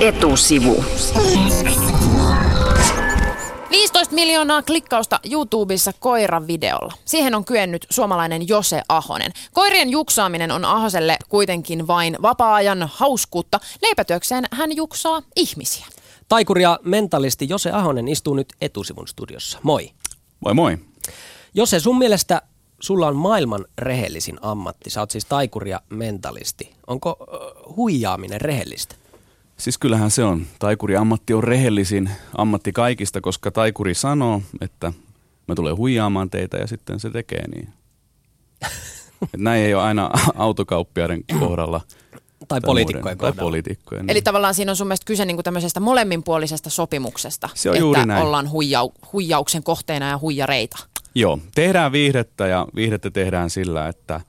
Etusivu. 15 miljoonaa klikkausta YouTubessa koiran videolla. Siihen on kyennyt suomalainen Jose Ahonen. Koirien juksaaminen on Ahoselle kuitenkin vain vapaa-ajan hauskuutta. Leipätyökseen hän juksaa ihmisiä. Taikuri ja mentalisti Jose Ahonen istuu nyt etusivun studiossa. Moi. Moi moi. Jose, sun mielestä sulla on maailman rehellisin ammatti. Sä oot siis taikuri ja mentalisti. Onko huijaaminen rehellistä? Siis kyllähän se on. Taikuri ammatti on rehellisin ammatti kaikista, koska taikuri sanoo, että mä tulen huijaamaan teitä ja sitten se tekee niin. Et näin ei ole aina autokauppiaiden kohdalla. Tai poliitikkojen Tai kohdalla. poliitikkojen. Eli tavallaan siinä on sun mielestä kyse niinku tämmöisestä molemminpuolisesta sopimuksesta. Se on että juuri näin. ollaan huijau- huijauksen kohteena ja huijareita. Joo, tehdään viihdettä ja viihdettä tehdään sillä, että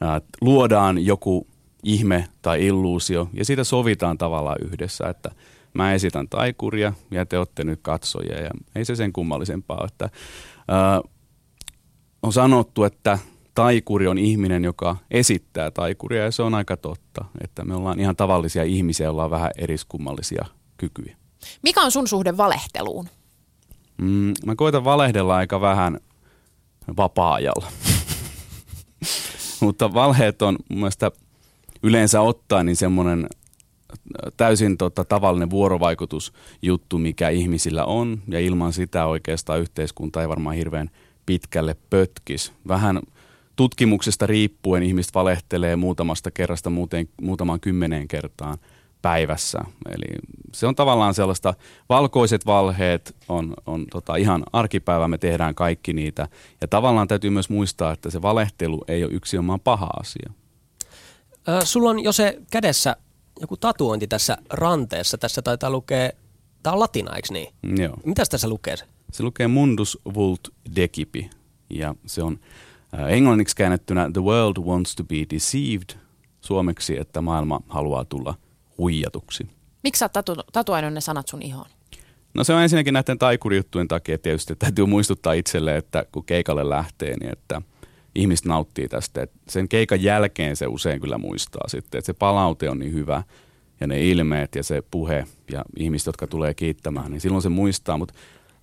ää, luodaan joku ihme tai illuusio ja siitä sovitaan tavallaan yhdessä, että mä esitän taikuria ja te olette nyt katsojia ja ei se sen kummallisempaa ole, että ää, on sanottu, että taikuri on ihminen, joka esittää taikuria ja se on aika totta, että me ollaan ihan tavallisia ihmisiä, joilla on vähän eriskummallisia kykyjä. Mikä on sun suhde valehteluun? Mm, mä koitan valehdella aika vähän vapaa-ajalla. Mutta valheet on mun mielestä yleensä ottaen niin semmoinen täysin tota, tavallinen vuorovaikutusjuttu, mikä ihmisillä on. Ja ilman sitä oikeastaan yhteiskunta ei varmaan hirveän pitkälle pötkis. Vähän tutkimuksesta riippuen ihmiset valehtelee muutamasta kerrasta muuten, muutamaan kymmeneen kertaan päivässä. Eli se on tavallaan sellaista, valkoiset valheet on, on tota ihan arkipäivä, me tehdään kaikki niitä. Ja tavallaan täytyy myös muistaa, että se valehtelu ei ole yksinomaan paha asia. Sulla on jo se kädessä joku tatuointi tässä ranteessa. Tässä taitaa lukea, tää on latina, eikö niin? Joo. Mitäs tässä lukee se? Se lukee Mundus Vult Decipi ja se on äh, englanniksi käännettynä The world wants to be deceived, suomeksi, että maailma haluaa tulla huijatuksi. Miksi sä oot tatu- tatuoinut ne sanat sun ihoon? No se on ensinnäkin näiden taikurijuttujen takia tietysti, että täytyy muistuttaa itselle, että kun keikalle lähtee, niin että ihmiset nauttii tästä. Et sen keikan jälkeen se usein kyllä muistaa sitten, että se palaute on niin hyvä ja ne ilmeet ja se puhe ja ihmiset, jotka tulee kiittämään, niin silloin se muistaa. Mutta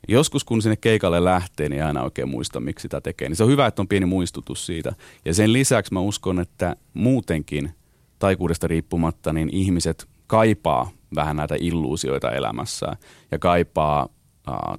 joskus kun sinne keikalle lähtee, niin ei aina oikein muista, miksi sitä tekee. Niin se on hyvä, että on pieni muistutus siitä. Ja sen lisäksi mä uskon, että muutenkin taikuudesta riippumatta, niin ihmiset kaipaa vähän näitä illuusioita elämässään ja kaipaa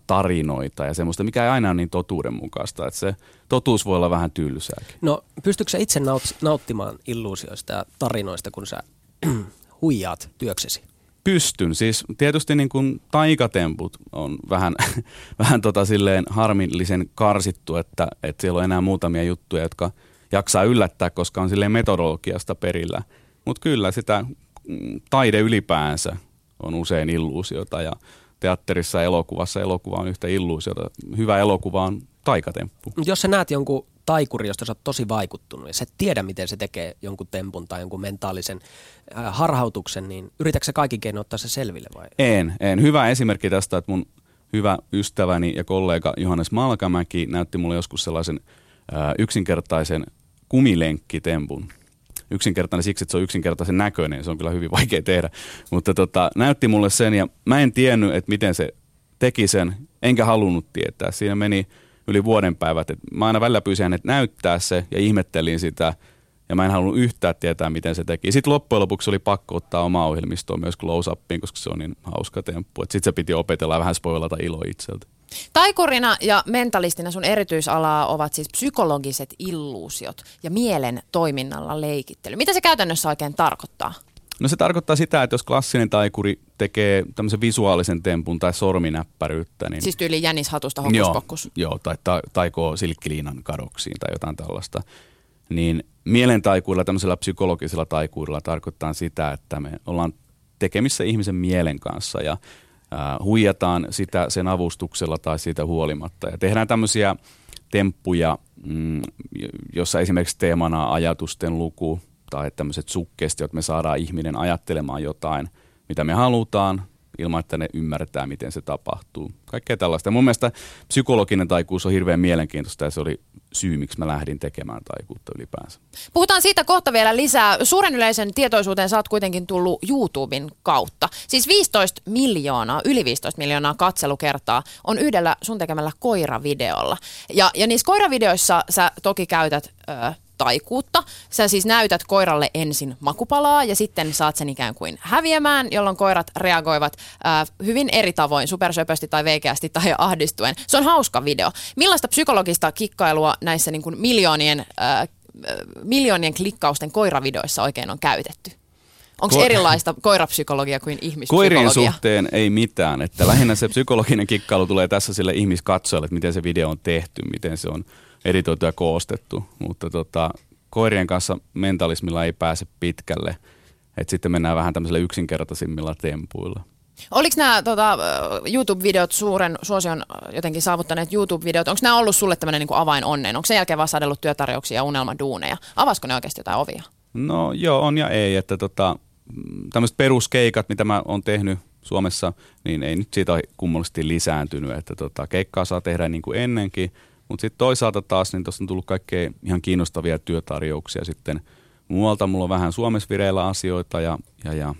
tarinoita ja semmoista, mikä ei aina ole niin totuudenmukaista. Että se totuus voi olla vähän tylsääkin. No, pystytkö sä itse naut- nauttimaan illuusioista ja tarinoista, kun sä huijaat työksesi? Pystyn. Siis tietysti niin kuin taikatemput on vähän, vähän tota silleen harmillisen karsittu, että, että siellä on enää muutamia juttuja, jotka jaksaa yllättää, koska on silleen metodologiasta perillä. Mutta kyllä sitä mm, taide ylipäänsä on usein illuusiota ja teatterissa elokuvassa elokuva on yhtä illuusiota. Hyvä elokuva on taikatemppu. Jos sä näet jonkun taikuri, josta sä oot tosi vaikuttunut ja sä et tiedä, miten se tekee jonkun tempun tai jonkun mentaalisen äh, harhautuksen, niin yritätkö sä kaikki keinoin ottaa se selville vai? En, en. Hyvä esimerkki tästä, että mun hyvä ystäväni ja kollega Johannes Malkamäki näytti mulle joskus sellaisen ää, yksinkertaisen kumilenkkitempun. Yksinkertainen siksi, että se on yksinkertaisen näköinen, se on kyllä hyvin vaikea tehdä. Mutta tota, näytti mulle sen ja mä en tiennyt, että miten se teki sen, enkä halunnut tietää. Siinä meni yli vuoden päivät. Et mä aina välillä pyysin hänet näyttää se ja ihmettelin sitä ja mä en halunnut yhtään tietää, miten se teki. Sitten loppujen lopuksi oli pakko ottaa oma ohjelmistoa myös close-upiin, koska se on niin hauska temppu. Sitten se piti opetella ja vähän spoilata ilo itseltä. Taikurina ja mentalistina sun erityisalaa ovat siis psykologiset illuusiot ja mielen toiminnalla leikittely. Mitä se käytännössä oikein tarkoittaa? No se tarkoittaa sitä, että jos klassinen taikuri tekee tämmöisen visuaalisen tempun tai sorminäppäryyttä, niin Siis tyyli jänishatusta joo, hokuspokkus. joo, tai ta, taikoo silkkiliinan kadoksiin tai jotain tällaista, niin mielentaikuilla, tämmöisellä psykologisella taikuudella tarkoittaa sitä, että me ollaan tekemissä ihmisen mielen kanssa ja huijataan sitä sen avustuksella tai siitä huolimatta. Ja tehdään tämmöisiä temppuja, mm, jossa esimerkiksi teemana ajatusten luku tai tämmöiset sukkestiot, me saadaan ihminen ajattelemaan jotain, mitä me halutaan, ilman että ne ymmärtää, miten se tapahtuu. Kaikkea tällaista. Ja mun mielestä psykologinen taikuus on hirveän mielenkiintoista ja se oli syy, miksi mä lähdin tekemään taikuutta ylipäänsä. Puhutaan siitä kohta vielä lisää. Suuren yleisen tietoisuuteen sä oot kuitenkin tullut YouTuben kautta. Siis 15 miljoonaa, yli 15 miljoonaa katselukertaa on yhdellä sun tekemällä koiravideolla. Ja, ja niissä koiravideoissa sä toki käytät ö, taikuutta. Sä siis näytät koiralle ensin makupalaa ja sitten saat sen ikään kuin häviämään, jolloin koirat reagoivat äh, hyvin eri tavoin, supersöpösti tai veikeästi tai ahdistuen. Se on hauska video. Millaista psykologista kikkailua näissä niin kuin miljoonien, äh, miljoonien klikkausten koiravideoissa oikein on käytetty? Onko Ko- erilaista koirapsykologia kuin ihmispsykologia? Koirien suhteen ei mitään. Että lähinnä se psykologinen kikkailu tulee tässä sille ihmiskatsojalle, että miten se video on tehty, miten se on editoitu ja koostettu, mutta tota, koirien kanssa mentalismilla ei pääse pitkälle. Et sitten mennään vähän tämmöisillä yksinkertaisimmilla tempuilla. Oliko nämä tota, YouTube-videot, suuren suosion jotenkin saavuttaneet YouTube-videot, onko nämä ollut sulle tämmöinen niin avain onneen? Onko sen jälkeen vaan sadellut työtarjouksia ja unelmaduuneja? Avasko ne oikeasti jotain ovia? No joo, on ja ei. Että tota, tämmöiset peruskeikat, mitä mä oon tehnyt Suomessa, niin ei nyt siitä ole kummallisesti lisääntynyt. Että tota, keikkaa saa tehdä niin kuin ennenkin, mutta sitten toisaalta taas, niin tuossa on tullut kaikkea ihan kiinnostavia työtarjouksia sitten muualta. Mulla on vähän Suomessa vireillä asioita ja, ja, ja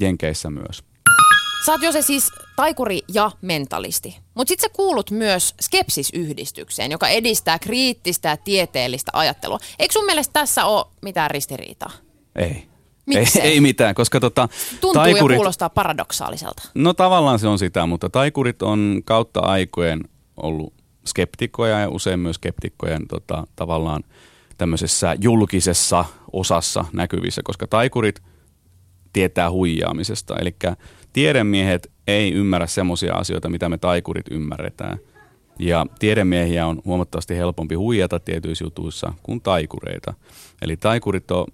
Jenkeissä myös. Sä oot jo se siis taikuri ja mentalisti, mutta sitten sä kuulut myös skepsisyhdistykseen, joka edistää kriittistä ja tieteellistä ajattelua. Eikö sun mielestä tässä ole mitään ristiriitaa? Ei. Ei, ei mitään, koska tota, Tuntuu taikurit, ja kuulostaa paradoksaaliselta. No tavallaan se on sitä, mutta taikurit on kautta aikojen ollut skeptikkoja ja usein myös skeptikkojen tota, tavallaan tämmöisessä julkisessa osassa näkyvissä, koska taikurit tietää huijaamisesta. Eli tiedemiehet ei ymmärrä semmoisia asioita, mitä me taikurit ymmärretään. Ja tiedemiehiä on huomattavasti helpompi huijata tietyissä jutuissa kuin taikureita. Eli taikurit on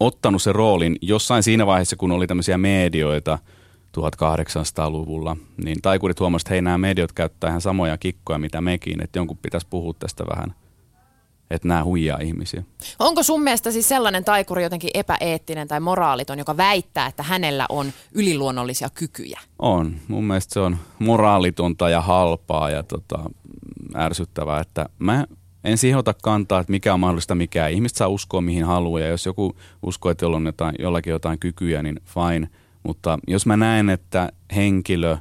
ottanut se roolin jossain siinä vaiheessa, kun oli tämmöisiä medioita – 1800-luvulla, niin taikurit huomasivat, että hei nämä mediot käyttää ihan samoja kikkoja mitä mekin, että jonkun pitäisi puhua tästä vähän, että nämä huijaa ihmisiä. Onko sun mielestä siis sellainen taikuri jotenkin epäeettinen tai moraaliton, joka väittää, että hänellä on yliluonnollisia kykyjä? On. Mun mielestä se on moraalitonta ja halpaa ja tota, ärsyttävää, että mä en siihen ota kantaa, että mikä on mahdollista, mikä Ihmiset saa uskoa mihin haluaa ja jos joku uskoo, että on jotain, jollakin jotain kykyjä, niin fine – mutta jos mä näen, että henkilö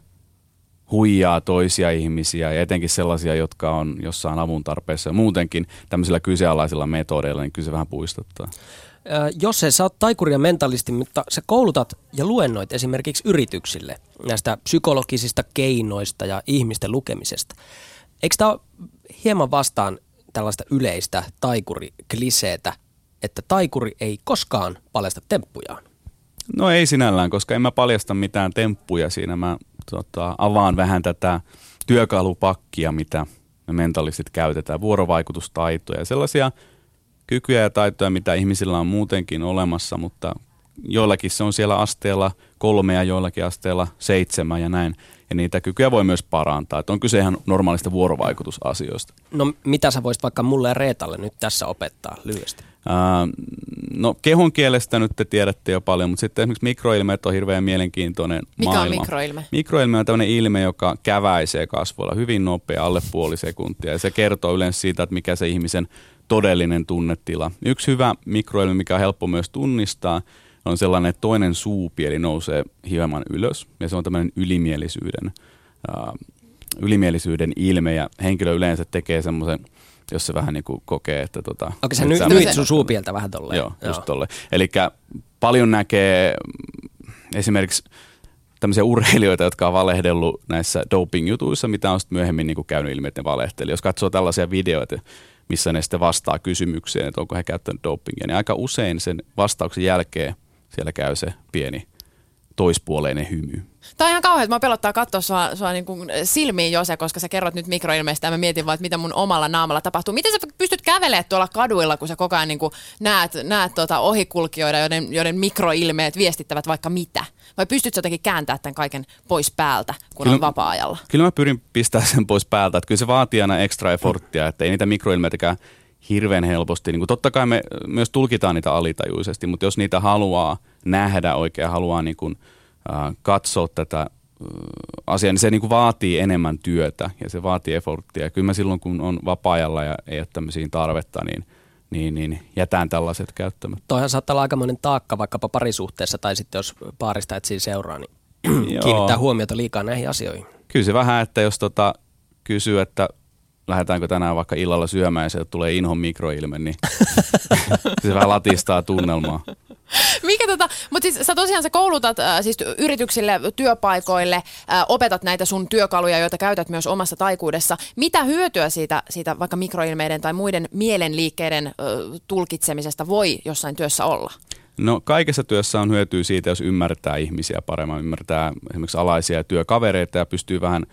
huijaa toisia ihmisiä ja etenkin sellaisia, jotka on jossain avun tarpeessa ja muutenkin tämmöisillä kyseenalaisilla metodeilla, niin kyllä se vähän puistuttaa. Jos sä oot taikuri ja mentalisti, mutta sä koulutat ja luennoit esimerkiksi yrityksille näistä psykologisista keinoista ja ihmisten lukemisesta. Eikö tämä hieman vastaan tällaista yleistä taikuri-kliseetä, että taikuri ei koskaan paljasta temppujaan? No ei sinällään, koska en mä paljasta mitään temppuja siinä. Mä tota, avaan vähän tätä työkalupakkia, mitä me mentalistit käytetään, vuorovaikutustaitoja ja sellaisia kykyjä ja taitoja, mitä ihmisillä on muutenkin olemassa, mutta joillakin se on siellä asteella kolme ja joillakin asteella seitsemän ja näin. Ja niitä kykyjä voi myös parantaa. Että on kyse ihan normaalista vuorovaikutusasioista. No mitä sä voisit vaikka mulle ja Reetalle nyt tässä opettaa lyhyesti? Uh, no kehon kielestä nyt te tiedätte jo paljon, mutta sitten esimerkiksi mikroilmeet on hirveän mielenkiintoinen Mikä maailma. on mikroilme? Mikroilme on tämmöinen ilme, joka käväisee kasvoilla hyvin nopea, alle puoli sekuntia. Ja se kertoo yleensä siitä, että mikä se ihmisen todellinen tunnetila. Yksi hyvä mikroilme, mikä on helppo myös tunnistaa, on sellainen, että toinen suupieli nousee hieman ylös. Ja se on tämmöinen ylimielisyyden, uh, ylimielisyyden ilme. Ja henkilö yleensä tekee semmoisen – jos se vähän niin kuin kokee, että tota... Okei, sä nyt nyt sun suupieltä vähän tolleen. Joo, Joo. just tolleen. Eli paljon näkee esimerkiksi tämmöisiä urheilijoita, jotka on valehdellut näissä doping-jutuissa, mitä on sitten myöhemmin niin kuin käynyt ilmi, että ne valehteli. Jos katsoo tällaisia videoita, missä ne sitten vastaa kysymykseen, että onko he käyttänyt dopingia, niin aika usein sen vastauksen jälkeen siellä käy se pieni toispuoleinen hymy. Tämä on ihan kauhean, että mä pelottaa katsoa sua, sua niin kuin silmiin Jose, koska sä kerrot nyt mikroilmeistä ja mä mietin vaan, että mitä mun omalla naamalla tapahtuu. Miten sä pystyt kävelemään tuolla kaduilla, kun sä koko ajan niin kuin näet, näet tuota ohikulkijoita, joiden, joiden mikroilmeet viestittävät vaikka mitä? Vai pystyt sä jotenkin kääntämään tämän kaiken pois päältä, kun kyllä, on vapaa-ajalla? Kyllä mä pyrin pistämään sen pois päältä. Että kyllä se vaatii aina extra efforttia, että ei niitä mikroilmeitäkään hirveän helposti. Niin kuin totta kai me myös tulkitaan niitä alitajuisesti, mutta jos niitä haluaa nähdä oikein, haluaa niin kuin – katsoa tätä asia, niin se niin kuin vaatii enemmän työtä ja se vaatii efforttia. Ja kyllä mä silloin, kun on vapaa-ajalla ja ei ole tämmöisiin tarvetta, niin, niin, niin jätään tällaiset käyttämättä. Toihan saattaa olla aikamoinen taakka vaikkapa parisuhteessa tai sitten jos paarista etsii seuraa, niin kiinnittää huomiota liikaa näihin asioihin. Kyllä se vähän, että jos tota, kysyy, että lähdetäänkö tänään vaikka illalla syömään ja se tulee inhon mikroilme, niin se vähän latistaa tunnelmaa. Mikä tota, mutta siis sä tosiaan sä koulutat äh, siis yrityksille, työpaikoille, äh, opetat näitä sun työkaluja, joita käytät myös omassa taikuudessa. Mitä hyötyä siitä, siitä vaikka mikroilmeiden tai muiden mielenliikkeiden äh, tulkitsemisesta voi jossain työssä olla? No kaikessa työssä on hyötyä siitä, jos ymmärtää ihmisiä paremmin, ymmärtää esimerkiksi alaisia työkavereita ja pystyy vähän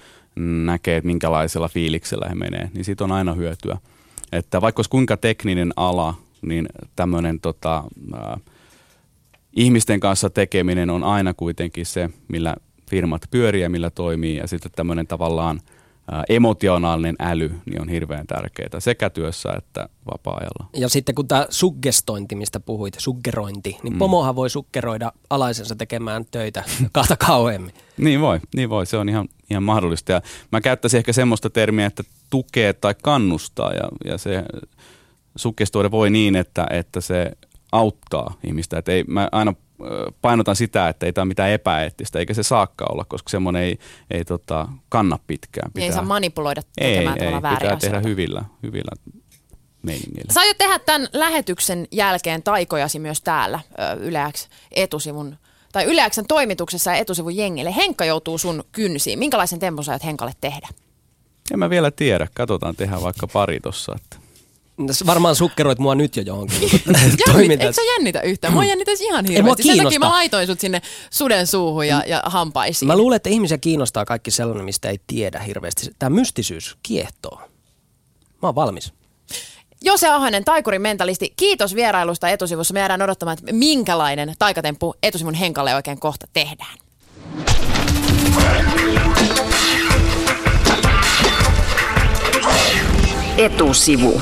näkee, että minkälaisella fiiliksellä he menee, niin siitä on aina hyötyä. Että vaikka olisi kuinka tekninen ala, niin tämmöinen tota, äh, ihmisten kanssa tekeminen on aina kuitenkin se, millä firmat pyörii ja millä toimii. Ja sitten tämmöinen tavallaan emotionaalinen äly niin on hirveän tärkeää sekä työssä että vapaa-ajalla. Ja sitten kun tämä suggestointi, mistä puhuit, suggerointi, niin mm. pomohan voi suggeroida alaisensa tekemään töitä kahta kauemmin. niin voi, niin voi, se on ihan, ihan mahdollista. Ja mä käyttäisin ehkä semmoista termiä, että tukee tai kannustaa ja, ja se suggestoida voi niin, että, että se auttaa ihmistä. Et ei, mä aina painotan sitä, että ei tämä ole mitään epäeettistä, eikä se saakka olla, koska semmoinen ei, ei tota, kanna pitkään. Pitää, ei saa manipuloida tekemään ei, ei, pitää tehdä asioita. hyvillä, hyvillä meiningillä. Sä aiot tehdä tämän lähetyksen jälkeen taikojasi myös täällä Yleäks etusivun tai Yleäksen toimituksessa ja etusivun jengille. Henkka joutuu sun kynsiin. Minkälaisen tempun sä Henkalle tehdä? En mä vielä tiedä. Katsotaan tehdä vaikka pari tossa. Että Varmaan sukkeroit mua nyt jo johonkin toimintaan. Eikö sä jännitä yhtään? Mua jännitäisi ihan hirveästi. Sen takia mä laitoin sut sinne suden suuhun ja, ja hampaisiin. Mä luulen, että ihmisiä kiinnostaa kaikki sellainen, mistä ei tiedä hirveästi. Tämä mystisyys kiehtoo. Mä oon valmis. Jose Ahonen, taikurin mentalisti, kiitos vierailusta etusivussa. Me jäädään odottamaan, että minkälainen taikatemppu etusivun henkalle oikein kohta tehdään. etusivu.